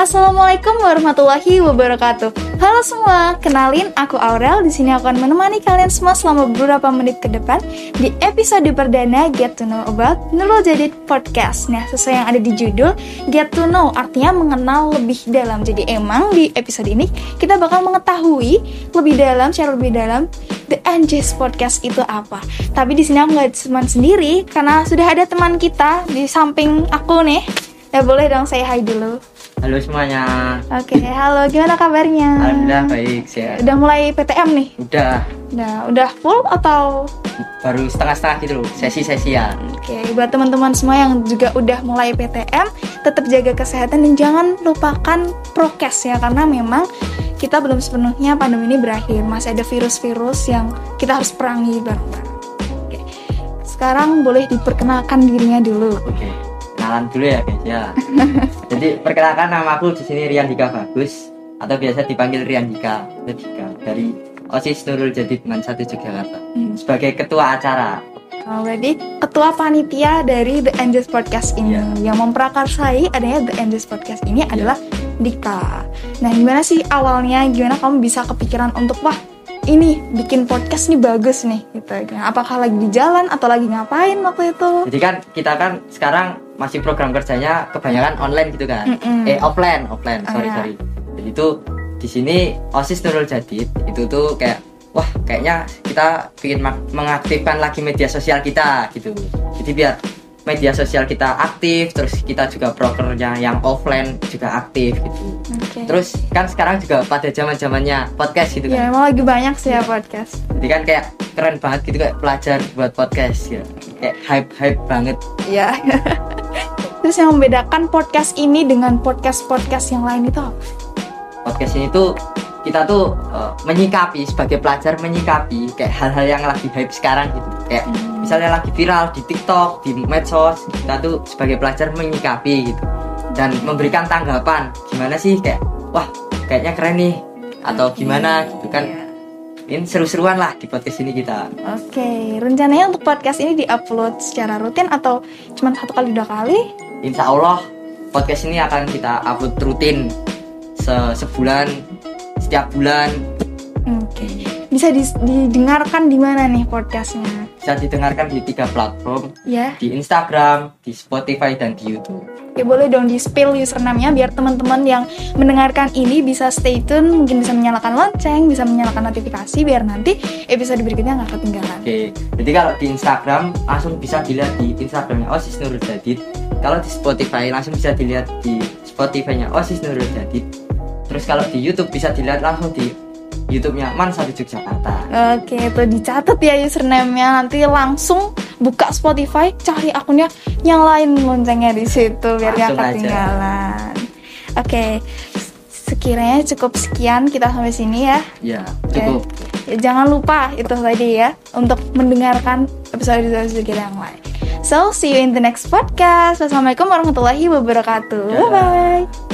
Assalamualaikum warahmatullahi wabarakatuh. Halo semua, kenalin aku Aurel. Di sini aku akan menemani kalian semua selama beberapa menit ke depan di episode perdana Get to Know About Nurul Jadid Podcast. Nah, sesuai yang ada di judul Get to Know artinya mengenal lebih dalam. Jadi emang di episode ini kita bakal mengetahui lebih dalam, secara lebih dalam The Anjis Podcast itu apa. Tapi di sini aku nggak cuma sendiri karena sudah ada teman kita di samping aku nih. Ya boleh dong saya hai dulu. Halo semuanya. Oke, halo. Gimana kabarnya? Alhamdulillah baik sehat. Udah mulai PTM nih? Udah. Udah, udah full atau? Baru setengah-setengah gitu loh, sesi-sesi ya. Oke, buat teman-teman semua yang juga udah mulai PTM, tetap jaga kesehatan dan jangan lupakan prokes ya karena memang kita belum sepenuhnya pandemi ini berakhir. Masih ada virus-virus yang kita harus perangi bareng-bareng. Oke. Sekarang boleh diperkenalkan dirinya dulu. Oke. Kenalan dulu ya guys ya. Jadi perkenalkan nama aku di sini Rian Dika Bagus atau biasa dipanggil Rian Dika, Dika dari OSIS Nurul Jadid Man 1 Yogyakarta Hmm. sebagai ketua acara. Nah, berarti ketua panitia dari The Angels Podcast ini Iya. yang memprakarsai adanya The Angels Podcast ini adalah Dika. Nah, gimana sih awalnya? Gimana kamu bisa kepikiran untuk wah ini bikin podcast nih bagus nih gitu? Nah, apakah lagi di jalan atau lagi ngapain waktu itu? Jadi kan kita kan sekarang masih program kerjanya kebanyakan online gitu kan. Mm-mm. Eh offline, offline. Oh, Sorry, ya. sorry. Jadi itu di sini OSIS Nurul Jadid itu tuh kayak wah kayaknya kita ingin mengaktifkan lagi media sosial kita gitu. Jadi biar media sosial kita aktif, terus kita juga brokernya yang offline juga aktif gitu. Oke. Terus kan sekarang juga pada zaman zamannya podcast gitu ya kan. emang lagi banyak sih ya podcast. Jadi kan kayak keren banget gitu kayak pelajar buat podcast gitu. Kayak hype hype banget. Ya. Terus yang membedakan podcast ini dengan podcast-podcast yang lain itu apa? podcast ini tuh kita tuh uh, menyikapi sebagai pelajar menyikapi kayak hal-hal yang lagi hype sekarang gitu kayak Hmm. misalnya lagi viral di TikTok di medsos kita tuh sebagai pelajar menyikapi gitu dan memberikan tanggapan gimana sih kayak wah kayaknya keren nih atau Oke. gimana gitu kan Iya. ini seru-seruan lah di podcast ini kita Oke, rencananya untuk podcast ini diupload secara rutin atau cuma satu kali dua kali? Insya Allah podcast ini akan kita upload rutin se- sebulan setiap bulan Oke, bisa dis- didengarkan di mana nih podcastnya? bisa didengarkan di tiga platform Ya, di Instagram, di Spotify dan di YouTube. ya boleh dong di spill username-nya biar teman-teman yang mendengarkan ini bisa stay tune, mungkin bisa menyalakan lonceng, bisa menyalakan notifikasi biar nanti episode berikutnya nggak ketinggalan. Oke, jadi kalau di Instagram langsung bisa dilihat di Instagramnya Osis Nurul Jadid. Kalau di Spotify langsung bisa dilihat di Spotify-nya Osis Nurul Jadid. Terus kalau di YouTube bisa dilihat langsung di YouTube-nya Man Satu Yogyakarta. Oke, itu dicatat ya username-nya. Nanti langsung buka Spotify, cari akunnya, nyalain loncengnya di situ biar gak Langsung aja. ketinggalan. Oke, sekiranya cukup sekian kita sampai sini ya. Ya, cukup. Ya, jangan lupa itu tadi ya untuk mendengarkan episode-episode kita yang lain. So, see you in the next podcast. Wassalamualaikum warahmatullahi wabarakatuh. Dadah. Bye bye.